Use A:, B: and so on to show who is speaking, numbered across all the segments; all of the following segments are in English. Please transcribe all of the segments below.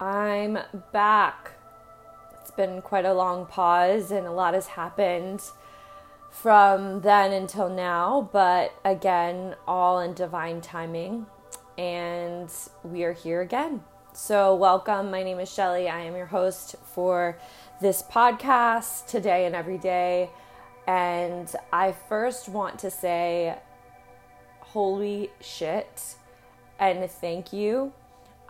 A: I'm back. It's been quite a long pause and a lot has happened from then until now, but again, all in divine timing. And we are here again. So, welcome. My name is Shelly. I am your host for this podcast today and every day. And I first want to say, holy shit, and thank you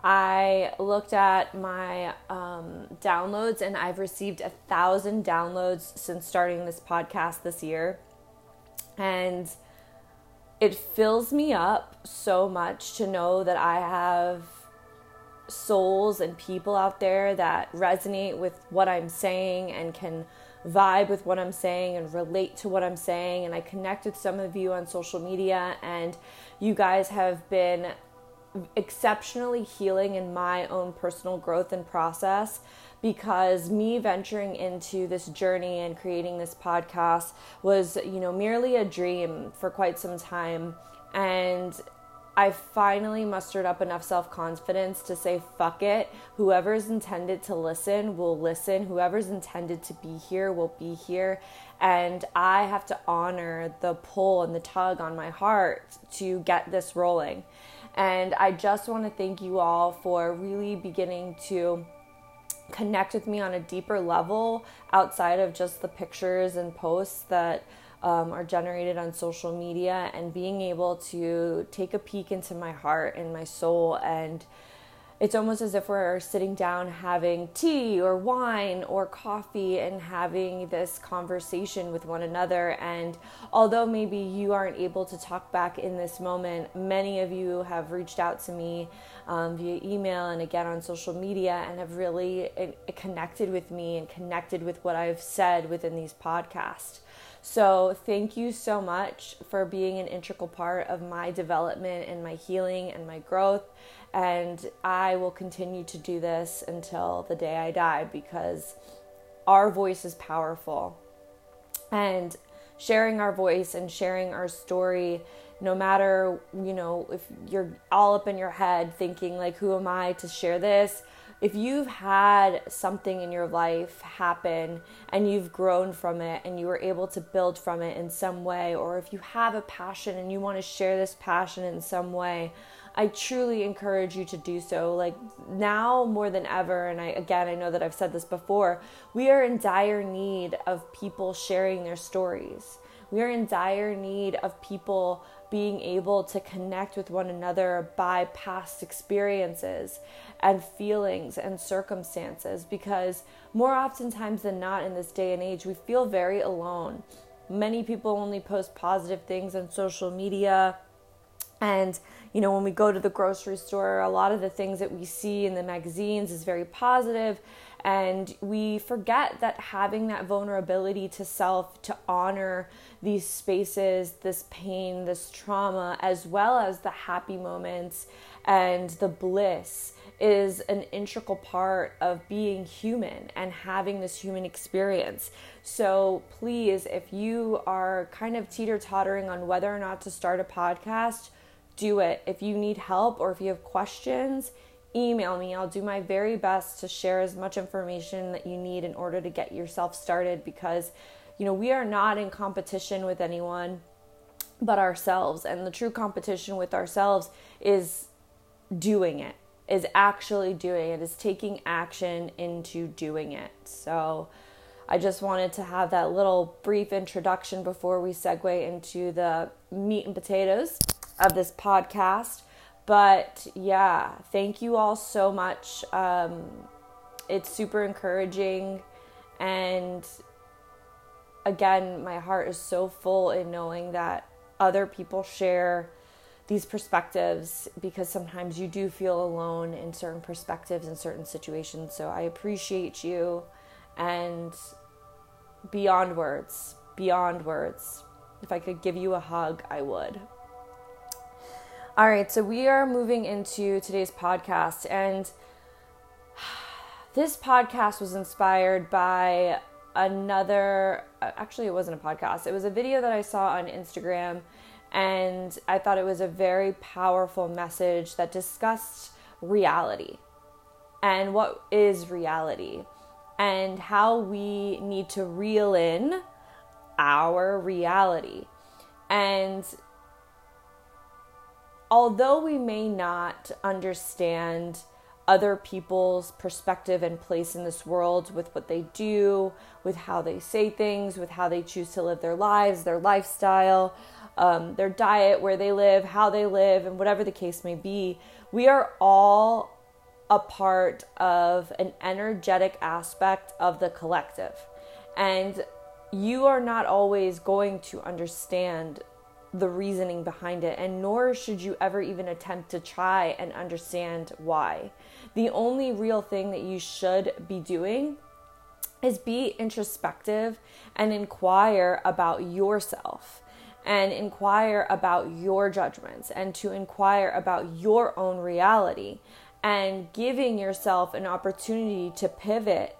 A: I looked at my um, downloads and I've received a thousand downloads since starting this podcast this year. And it fills me up so much to know that I have souls and people out there that resonate with what I'm saying and can vibe with what I'm saying and relate to what I'm saying. And I connect with some of you on social media, and you guys have been exceptionally healing in my own personal growth and process because me venturing into this journey and creating this podcast was, you know, merely a dream for quite some time. And I finally mustered up enough self confidence to say, fuck it. Whoever's intended to listen will listen. Whoever's intended to be here will be here. And I have to honor the pull and the tug on my heart to get this rolling. And I just want to thank you all for really beginning to connect with me on a deeper level outside of just the pictures and posts that um, are generated on social media and being able to take a peek into my heart and my soul and it's almost as if we're sitting down having tea or wine or coffee and having this conversation with one another. And although maybe you aren't able to talk back in this moment, many of you have reached out to me um, via email and again on social media and have really uh, connected with me and connected with what I've said within these podcasts. So, thank you so much for being an integral part of my development and my healing and my growth. And I will continue to do this until the day I die because our voice is powerful. And sharing our voice and sharing our story no matter you know if you're all up in your head thinking like who am i to share this if you've had something in your life happen and you've grown from it and you were able to build from it in some way, or if you have a passion and you want to share this passion in some way, I truly encourage you to do so. Like now more than ever, and I again, I know that I've said this before, we are in dire need of people sharing their stories. We are in dire need of people being able to connect with one another by past experiences and feelings and circumstances because more oftentimes than not in this day and age, we feel very alone. Many people only post positive things on social media. And, you know, when we go to the grocery store, a lot of the things that we see in the magazines is very positive and we forget that having that vulnerability to self, to honor these spaces, this pain, this trauma, as well as the happy moments and the bliss, is an integral part of being human and having this human experience. So please, if you are kind of teeter tottering on whether or not to start a podcast, do it. If you need help or if you have questions, email me. I'll do my very best to share as much information that you need in order to get yourself started because, you know, we are not in competition with anyone but ourselves. And the true competition with ourselves is doing it, is actually doing it, is taking action into doing it. So, I just wanted to have that little brief introduction before we segue into the meat and potatoes of this podcast. But yeah, thank you all so much. Um, it's super encouraging. And again, my heart is so full in knowing that other people share these perspectives because sometimes you do feel alone in certain perspectives in certain situations. So I appreciate you and beyond words, beyond words. If I could give you a hug, I would. All right, so we are moving into today's podcast, and this podcast was inspired by another. Actually, it wasn't a podcast, it was a video that I saw on Instagram, and I thought it was a very powerful message that discussed reality. and what is reality and how we need to reel in our reality. And although we may not understand other people's perspective and place in this world with what they do, with how they say things, with how they choose to live their lives, their lifestyle, um, their diet, where they live, how they live, and whatever the case may be, we are all a part of an energetic aspect of the collective. And you are not always going to understand the reasoning behind it, and nor should you ever even attempt to try and understand why. The only real thing that you should be doing is be introspective and inquire about yourself and inquire about your judgments and to inquire about your own reality and giving yourself an opportunity to pivot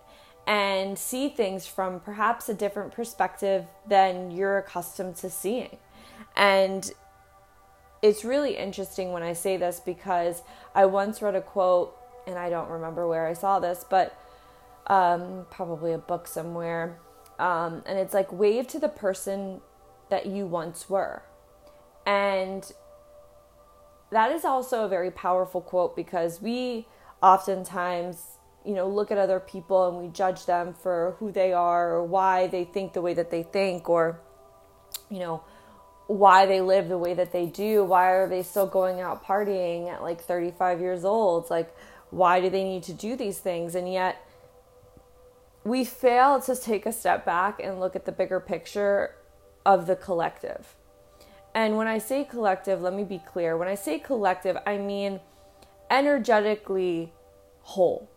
A: and see things from perhaps a different perspective than you're accustomed to seeing. And it's really interesting when I say this because I once read a quote, and I don't remember where I saw this, but um, probably a book somewhere. Um, and it's like, wave to the person that you once were. And that is also a very powerful quote because we oftentimes, you know, look at other people and we judge them for who they are or why they think the way that they think or, you know, why they live the way that they do. Why are they still going out partying at like 35 years old? like, why do they need to do these things? And yet, we fail to take a step back and look at the bigger picture of the collective. And when I say collective, let me be clear. When I say collective, I mean energetically whole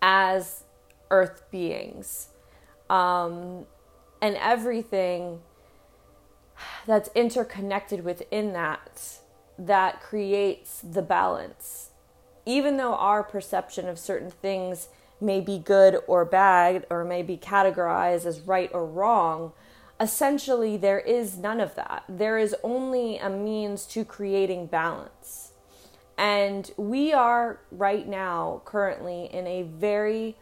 A: as earth beings. Um, and everything that's interconnected within that that creates the balance. Even though our perception of certain things may be good or bad or may be categorized as right or wrong, essentially there is none of that. There is only a means to creating balance. And we are right now currently in a very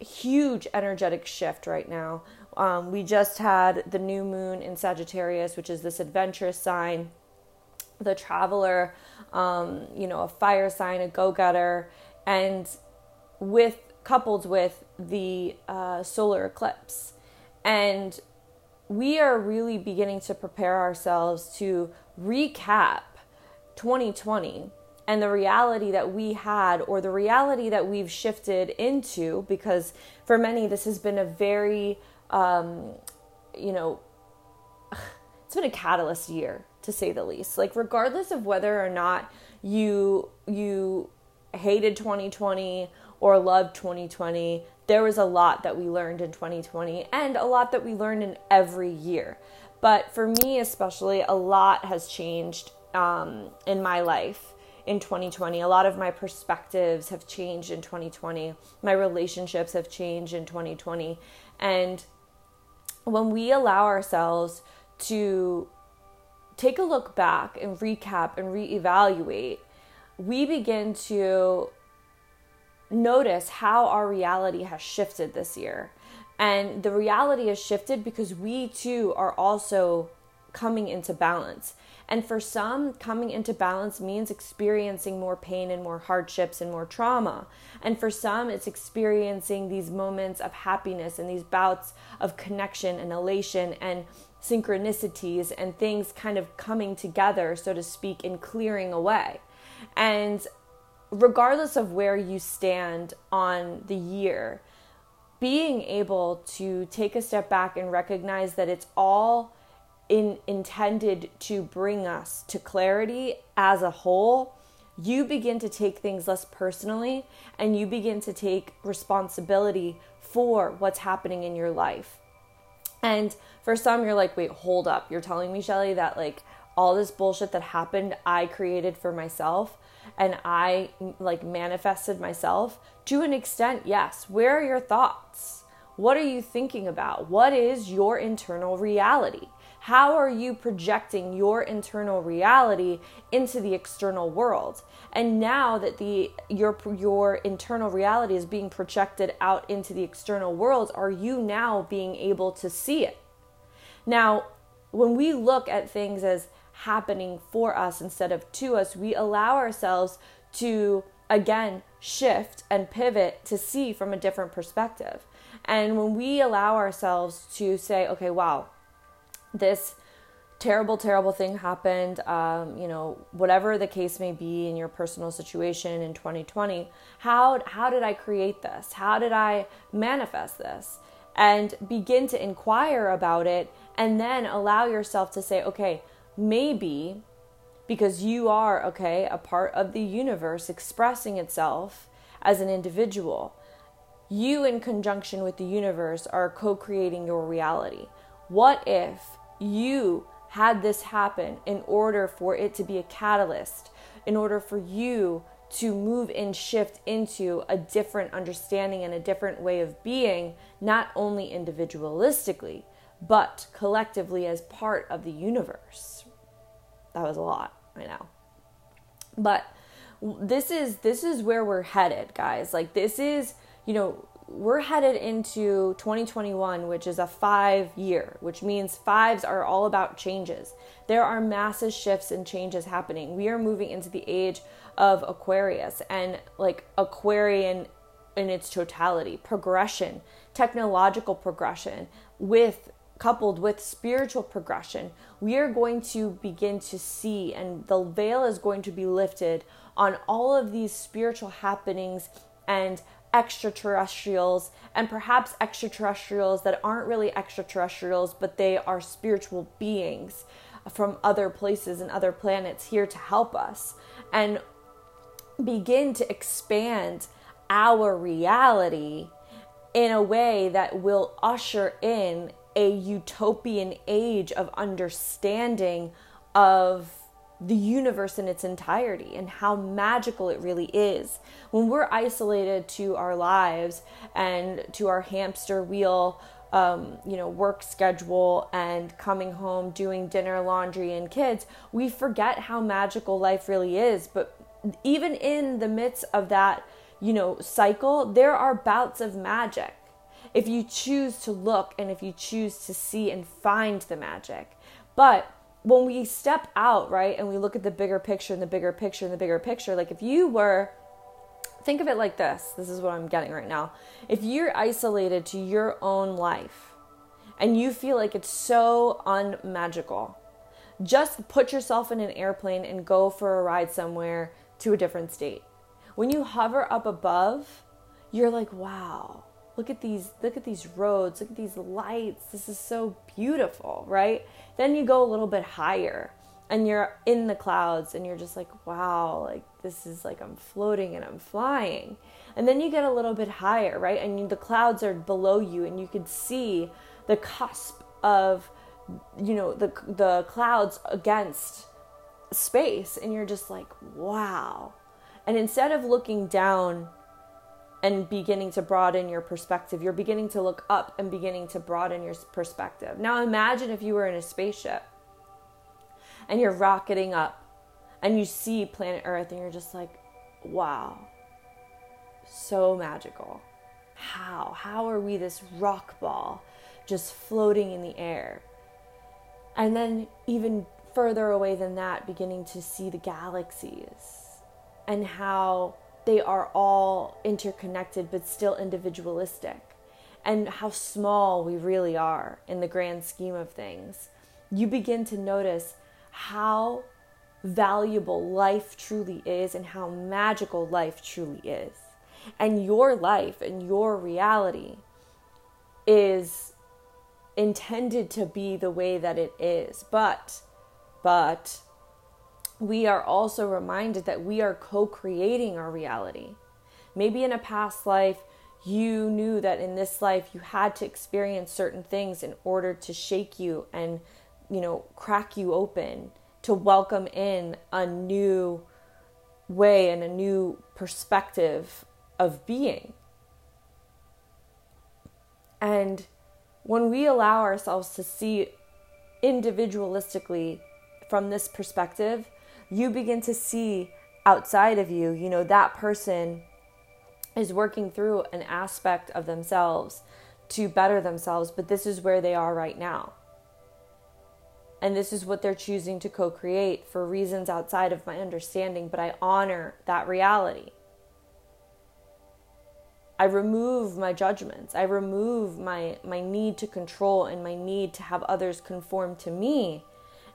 A: huge energetic shift right now um, we just had the new moon in Sagittarius, which is this adventurous sign, the traveler, um, you know, a fire sign, a go getter, and with coupled with the uh, solar eclipse. And we are really beginning to prepare ourselves to recap 2020 and the reality that we had, or the reality that we've shifted into, because for many, this has been a very um, you know, it's been a catalyst year to say the least. Like regardless of whether or not you you hated 2020 or loved 2020, there was a lot that we learned in 2020 and a lot that we learned in every year. But for me, especially, a lot has changed um, in my life in 2020. A lot of my perspectives have changed in 2020. My relationships have changed in 2020. And when we allow ourselves to take a look back and recap and reevaluate, we begin to notice how our reality has shifted this year. And the reality has shifted because we too are also coming into balance. And for some, coming into balance means experiencing more pain and more hardships and more trauma. And for some, it's experiencing these moments of happiness and these bouts of connection and elation and synchronicities and things kind of coming together, so to speak, and clearing away. And regardless of where you stand on the year, being able to take a step back and recognize that it's all in, intended to bring us to clarity as a whole, you begin to take things less personally and you begin to take responsibility for what's happening in your life. And for some, you're like, wait, hold up. You're telling me, Shelly, that like all this bullshit that happened, I created for myself and I like manifested myself to an extent. Yes. Where are your thoughts? What are you thinking about? What is your internal reality? How are you projecting your internal reality into the external world? And now that the your your internal reality is being projected out into the external world, are you now being able to see it? Now, when we look at things as happening for us instead of to us, we allow ourselves to again shift and pivot to see from a different perspective. And when we allow ourselves to say, okay, wow, this terrible, terrible thing happened, um, you know, whatever the case may be in your personal situation in 2020, how, how did I create this? How did I manifest this? And begin to inquire about it and then allow yourself to say, okay, maybe because you are, okay, a part of the universe expressing itself as an individual. You, in conjunction with the universe, are co creating your reality. What if you had this happen in order for it to be a catalyst, in order for you to move and shift into a different understanding and a different way of being, not only individualistically, but collectively as part of the universe. That was a lot, I know. But this is this is where we're headed, guys. Like this is, you know, we're headed into 2021, which is a five year, which means fives are all about changes. There are massive shifts and changes happening. We are moving into the age of Aquarius and like Aquarian in its totality, progression, technological progression with coupled with spiritual progression, we are going to begin to see, and the veil is going to be lifted on all of these spiritual happenings and extraterrestrials, and perhaps extraterrestrials that aren't really extraterrestrials, but they are spiritual beings from other places and other planets here to help us and begin to expand our reality in a way that will usher in a utopian age of understanding of the universe in its entirety and how magical it really is. When we're isolated to our lives and to our hamster wheel, um, you know, work schedule and coming home, doing dinner, laundry, and kids, we forget how magical life really is. But even in the midst of that, you know, cycle, there are bouts of magic if you choose to look and if you choose to see and find the magic. But when we step out, right, and we look at the bigger picture and the bigger picture and the bigger picture, like if you were, think of it like this this is what I'm getting right now. If you're isolated to your own life and you feel like it's so unmagical, just put yourself in an airplane and go for a ride somewhere to a different state. When you hover up above, you're like, wow, look at these look at these roads. Look at these lights. This is so beautiful right? Then you go a little bit higher and you're in the clouds and you're just like wow like this is like i'm floating and i'm flying. And then you get a little bit higher right? And you, the clouds are below you and you could see the cusp of you know the the clouds against space and you're just like wow. And instead of looking down and beginning to broaden your perspective. You're beginning to look up and beginning to broaden your perspective. Now imagine if you were in a spaceship and you're rocketing up and you see planet Earth and you're just like, wow, so magical. How? How are we this rock ball just floating in the air? And then, even further away than that, beginning to see the galaxies and how they are all interconnected but still individualistic, and how small we really are in the grand scheme of things, you begin to notice how valuable life truly is and how magical life truly is. And your life and your reality is intended to be the way that it is. But, but, we are also reminded that we are co creating our reality. Maybe in a past life, you knew that in this life you had to experience certain things in order to shake you and, you know, crack you open to welcome in a new way and a new perspective of being. And when we allow ourselves to see individualistically from this perspective, you begin to see outside of you, you know, that person is working through an aspect of themselves to better themselves, but this is where they are right now. And this is what they're choosing to co create for reasons outside of my understanding, but I honor that reality. I remove my judgments. I remove my, my need to control and my need to have others conform to me.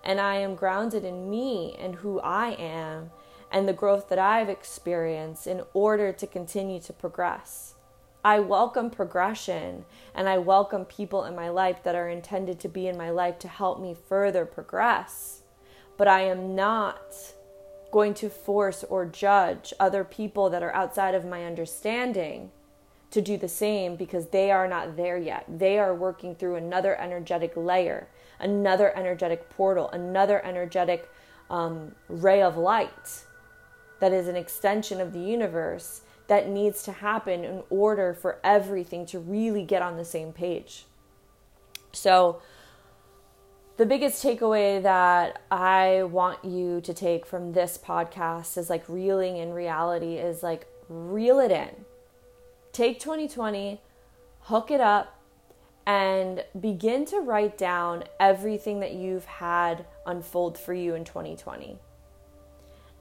A: And I am grounded in me and who I am and the growth that I've experienced in order to continue to progress. I welcome progression and I welcome people in my life that are intended to be in my life to help me further progress. But I am not going to force or judge other people that are outside of my understanding to do the same because they are not there yet. They are working through another energetic layer, another energetic portal, another energetic um, ray of light that is an extension of the universe that needs to happen in order for everything to really get on the same page. So, the biggest takeaway that I want you to take from this podcast is like reeling in reality is like reel it in take 2020, hook it up, and begin to write down everything that you've had unfold for you in 2020.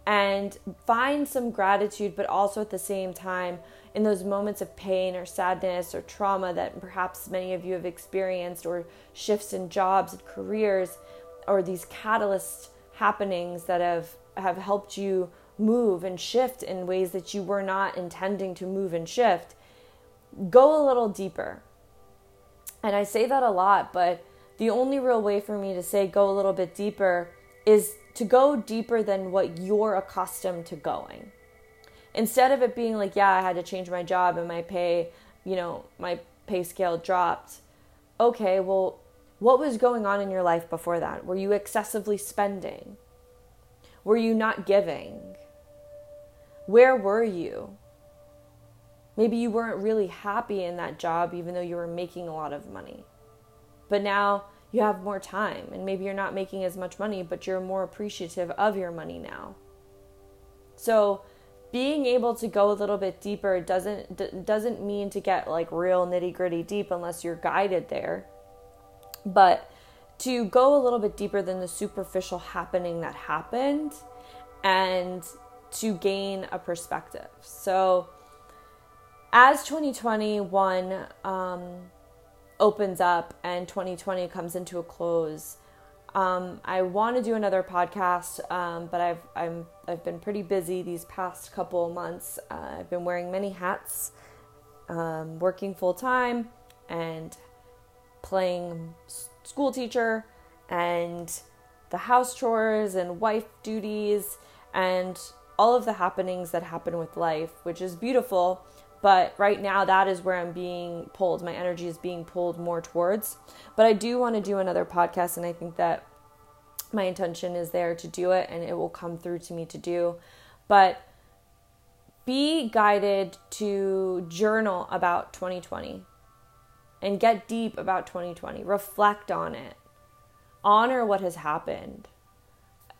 A: And find some gratitude, but also at the same time, in those moments of pain or sadness or trauma that perhaps many of you have experienced, or shifts in jobs and careers, or these catalyst happenings that have, have helped you move and shift in ways that you were not intending to move and shift go a little deeper. And I say that a lot, but the only real way for me to say go a little bit deeper is to go deeper than what you're accustomed to going. Instead of it being like, yeah, I had to change my job and my pay, you know, my pay scale dropped. Okay, well, what was going on in your life before that? Were you excessively spending? Were you not giving? Where were you? Maybe you weren't really happy in that job, even though you were making a lot of money. But now you have more time, and maybe you're not making as much money, but you're more appreciative of your money now. So, being able to go a little bit deeper doesn't d- doesn't mean to get like real nitty gritty deep unless you're guided there. But to go a little bit deeper than the superficial happening that happened, and to gain a perspective. So as 2021 um, opens up and 2020 comes into a close, um, I want to do another podcast, um, but I've I'm I've been pretty busy these past couple months. Uh, I've been wearing many hats, um, working full time, and playing school teacher, and the house chores and wife duties, and all of the happenings that happen with life, which is beautiful but right now that is where I'm being pulled. My energy is being pulled more towards. But I do want to do another podcast and I think that my intention is there to do it and it will come through to me to do. But be guided to journal about 2020 and get deep about 2020. Reflect on it. Honor what has happened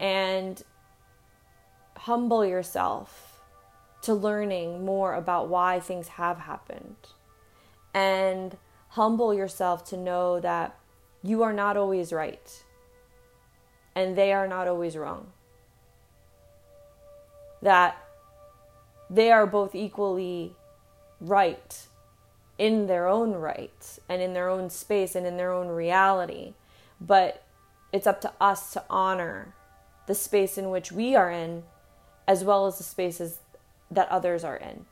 A: and humble yourself to learning more about why things have happened. And humble yourself to know that you are not always right and they are not always wrong. That they are both equally right in their own right and in their own space and in their own reality. But it's up to us to honor the space in which we are in as well as the spaces that others are in.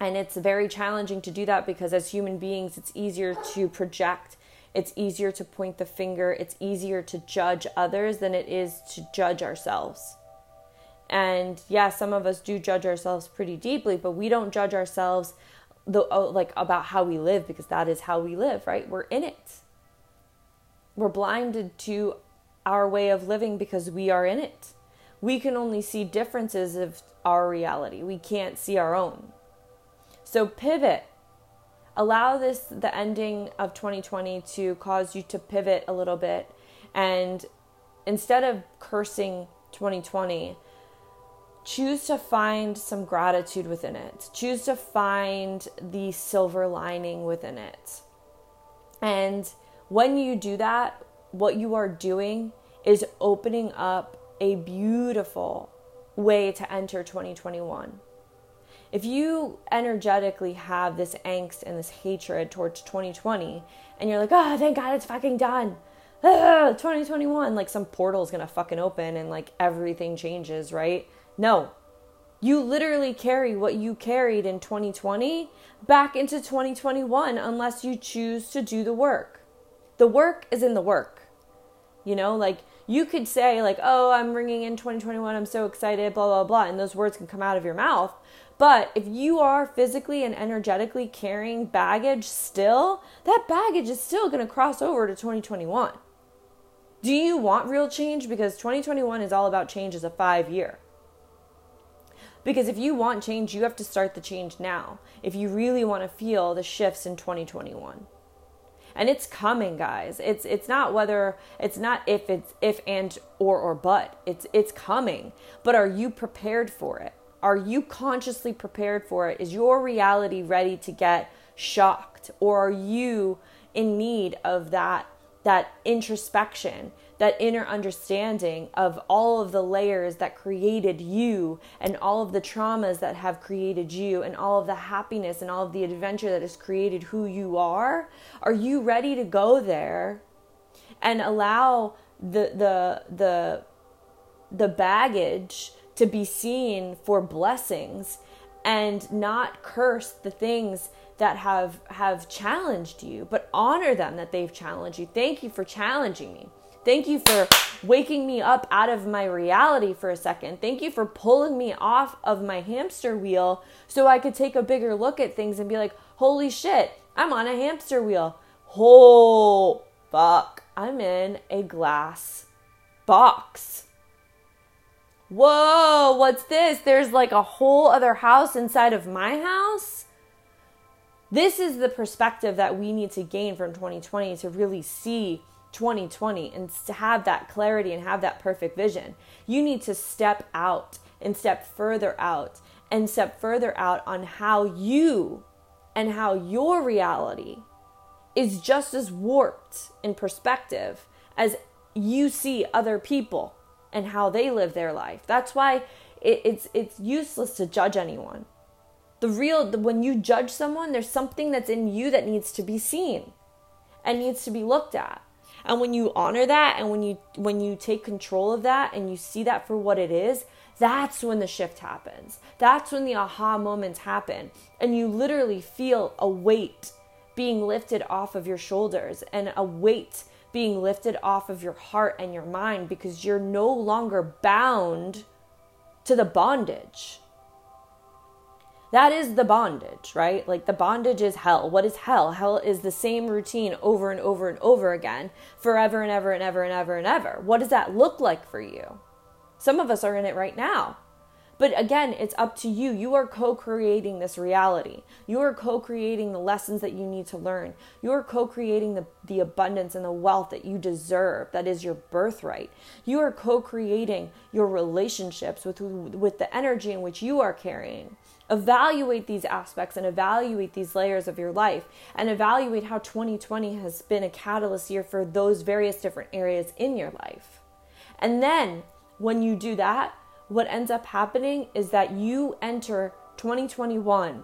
A: And it's very challenging to do that because as human beings, it's easier to project, it's easier to point the finger, it's easier to judge others than it is to judge ourselves. And yeah, some of us do judge ourselves pretty deeply, but we don't judge ourselves the, oh, like about how we live because that is how we live, right? We're in it. We're blinded to our way of living because we are in it. We can only see differences of our reality. We can't see our own. So pivot. Allow this the ending of 2020 to cause you to pivot a little bit And instead of cursing 2020, choose to find some gratitude within it. Choose to find the silver lining within it. And when you do that, what you are doing is opening up a beautiful way to enter 2021. If you energetically have this angst and this hatred towards 2020 and you're like, oh, thank God it's fucking done. Ah, 2021, like some portal is gonna fucking open and like everything changes, right? No. You literally carry what you carried in 2020 back into 2021 unless you choose to do the work. The work is in the work. You know, like you could say like, "Oh, I'm ringing in 2021. I'm so excited, blah blah blah." And those words can come out of your mouth. But if you are physically and energetically carrying baggage still, that baggage is still going to cross over to 2021. Do you want real change because 2021 is all about change as a 5 year. Because if you want change, you have to start the change now. If you really want to feel the shifts in 2021 and it's coming guys. It's it's not whether it's not if it's if and or or but. It's it's coming. But are you prepared for it? Are you consciously prepared for it? Is your reality ready to get shocked? Or are you in need of that that introspection that inner understanding of all of the layers that created you and all of the traumas that have created you and all of the happiness and all of the adventure that has created who you are are you ready to go there and allow the the the the baggage to be seen for blessings and not curse the things that have have challenged you but honor them that they've challenged you? Thank you for challenging me Thank you for waking me up out of my reality for a second. Thank you for pulling me off of my hamster wheel so I could take a bigger look at things and be like, holy shit, I'm on a hamster wheel. Oh, fuck, I'm in a glass box. Whoa, what's this? There's like a whole other house inside of my house. This is the perspective that we need to gain from 2020 to really see 2020 and to have that clarity and have that perfect vision. You need to step out and step further out and step further out on how you and how your reality is just as warped in perspective as you see other people and how they live their life. That's why it, it's it's useless to judge anyone. The real the, when you judge someone, there's something that's in you that needs to be seen and needs to be looked at. And when you honor that and when you when you take control of that and you see that for what it is, that's when the shift happens. That's when the aha moments happen and you literally feel a weight being lifted off of your shoulders and a weight being lifted off of your heart and your mind because you're no longer bound to the bondage that is the bondage, right? Like the bondage is hell. What is hell? Hell is the same routine over and over and over again, forever and ever and ever and ever and ever. What does that look like for you? Some of us are in it right now. But again, it's up to you. You are co creating this reality. You are co creating the lessons that you need to learn. You are co creating the, the abundance and the wealth that you deserve, that is your birthright. You are co creating your relationships with, with the energy in which you are carrying evaluate these aspects and evaluate these layers of your life and evaluate how 2020 has been a catalyst year for those various different areas in your life. And then when you do that, what ends up happening is that you enter 2021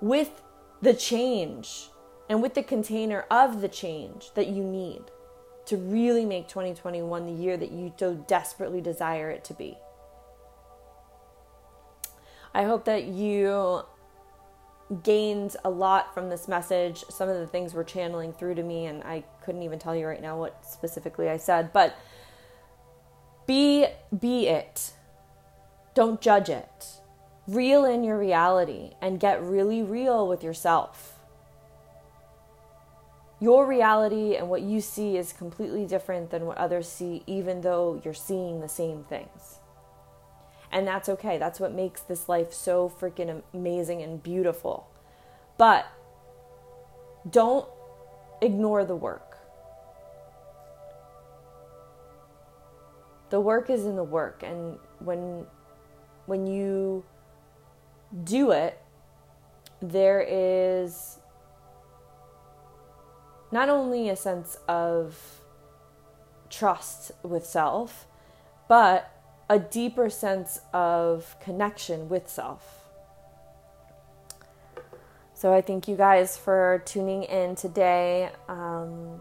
A: with the change and with the container of the change that you need to really make 2021 the year that you so desperately desire it to be. I hope that you gained a lot from this message. Some of the things were channeling through to me, and I couldn't even tell you right now what specifically I said. But be be it. Don't judge it. Reel in your reality and get really real with yourself. Your reality and what you see is completely different than what others see, even though you're seeing the same things. And that's okay. That's what makes this life so freaking amazing and beautiful. But don't ignore the work. the work is in the work and when when you do it there is not only a sense of trust with self but a deeper sense of connection with self so i thank you guys for tuning in today um,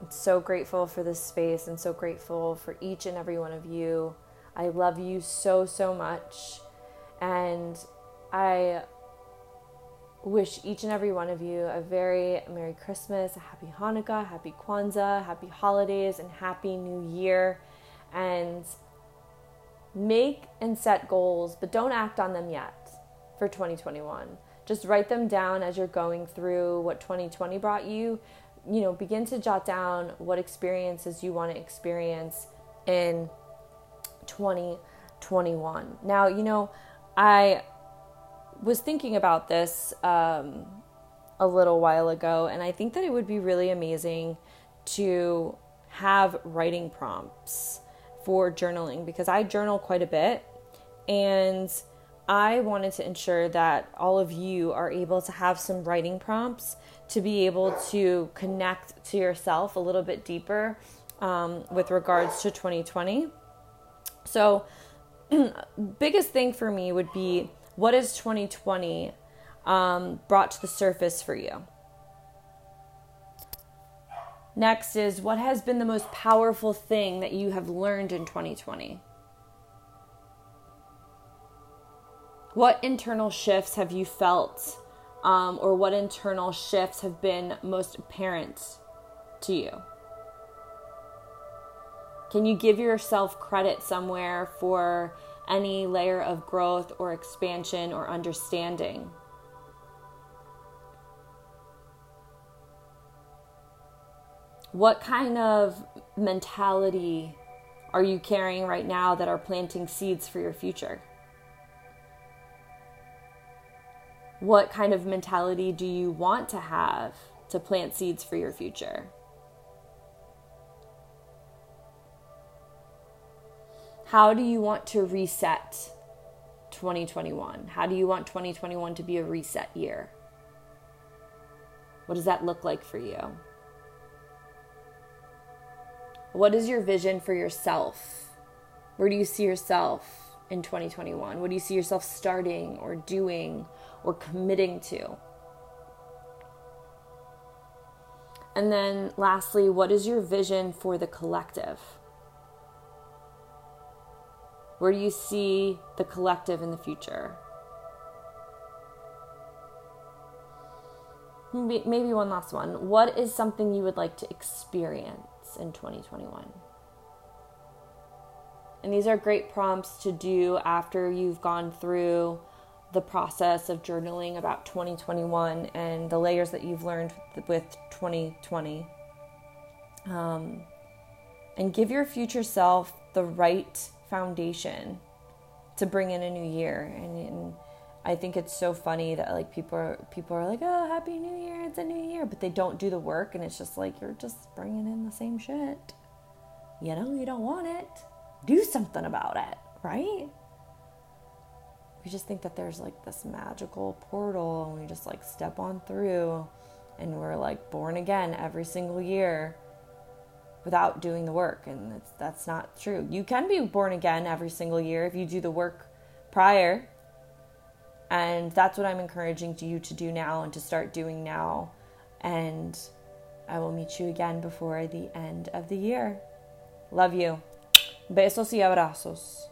A: I'm so grateful for this space and so grateful for each and every one of you. I love you so, so much. And I wish each and every one of you a very Merry Christmas, a Happy Hanukkah, Happy Kwanzaa, Happy Holidays, and Happy New Year. And make and set goals, but don't act on them yet for 2021. Just write them down as you're going through what 2020 brought you you know, begin to jot down what experiences you want to experience in 2021. Now, you know, I was thinking about this um, a little while ago, and I think that it would be really amazing to have writing prompts for journaling because I journal quite a bit and I wanted to ensure that all of you are able to have some writing prompts to be able to connect to yourself a little bit deeper um, with regards to 2020. So, biggest thing for me would be what is 2020 um, brought to the surface for you? Next is what has been the most powerful thing that you have learned in 2020? What internal shifts have you felt, um, or what internal shifts have been most apparent to you? Can you give yourself credit somewhere for any layer of growth or expansion or understanding? What kind of mentality are you carrying right now that are planting seeds for your future? What kind of mentality do you want to have to plant seeds for your future? How do you want to reset 2021? How do you want 2021 to be a reset year? What does that look like for you? What is your vision for yourself? Where do you see yourself in 2021? What do you see yourself starting or doing or committing to? And then lastly, what is your vision for the collective? Where do you see the collective in the future? Maybe one last one. What is something you would like to experience in 2021? And these are great prompts to do after you've gone through the process of journaling about 2021 and the layers that you've learned with 2020. Um, and give your future self the right foundation to bring in a new year. And, and I think it's so funny that like people are people are like, "Oh, happy new year. It's a new year." But they don't do the work and it's just like you're just bringing in the same shit. You know, you don't want it. Do something about it, right? we just think that there's like this magical portal and we just like step on through and we're like born again every single year without doing the work and that's not true. You can be born again every single year if you do the work prior. And that's what I'm encouraging you to do now and to start doing now. And I will meet you again before the end of the year. Love you. Besos y abrazos.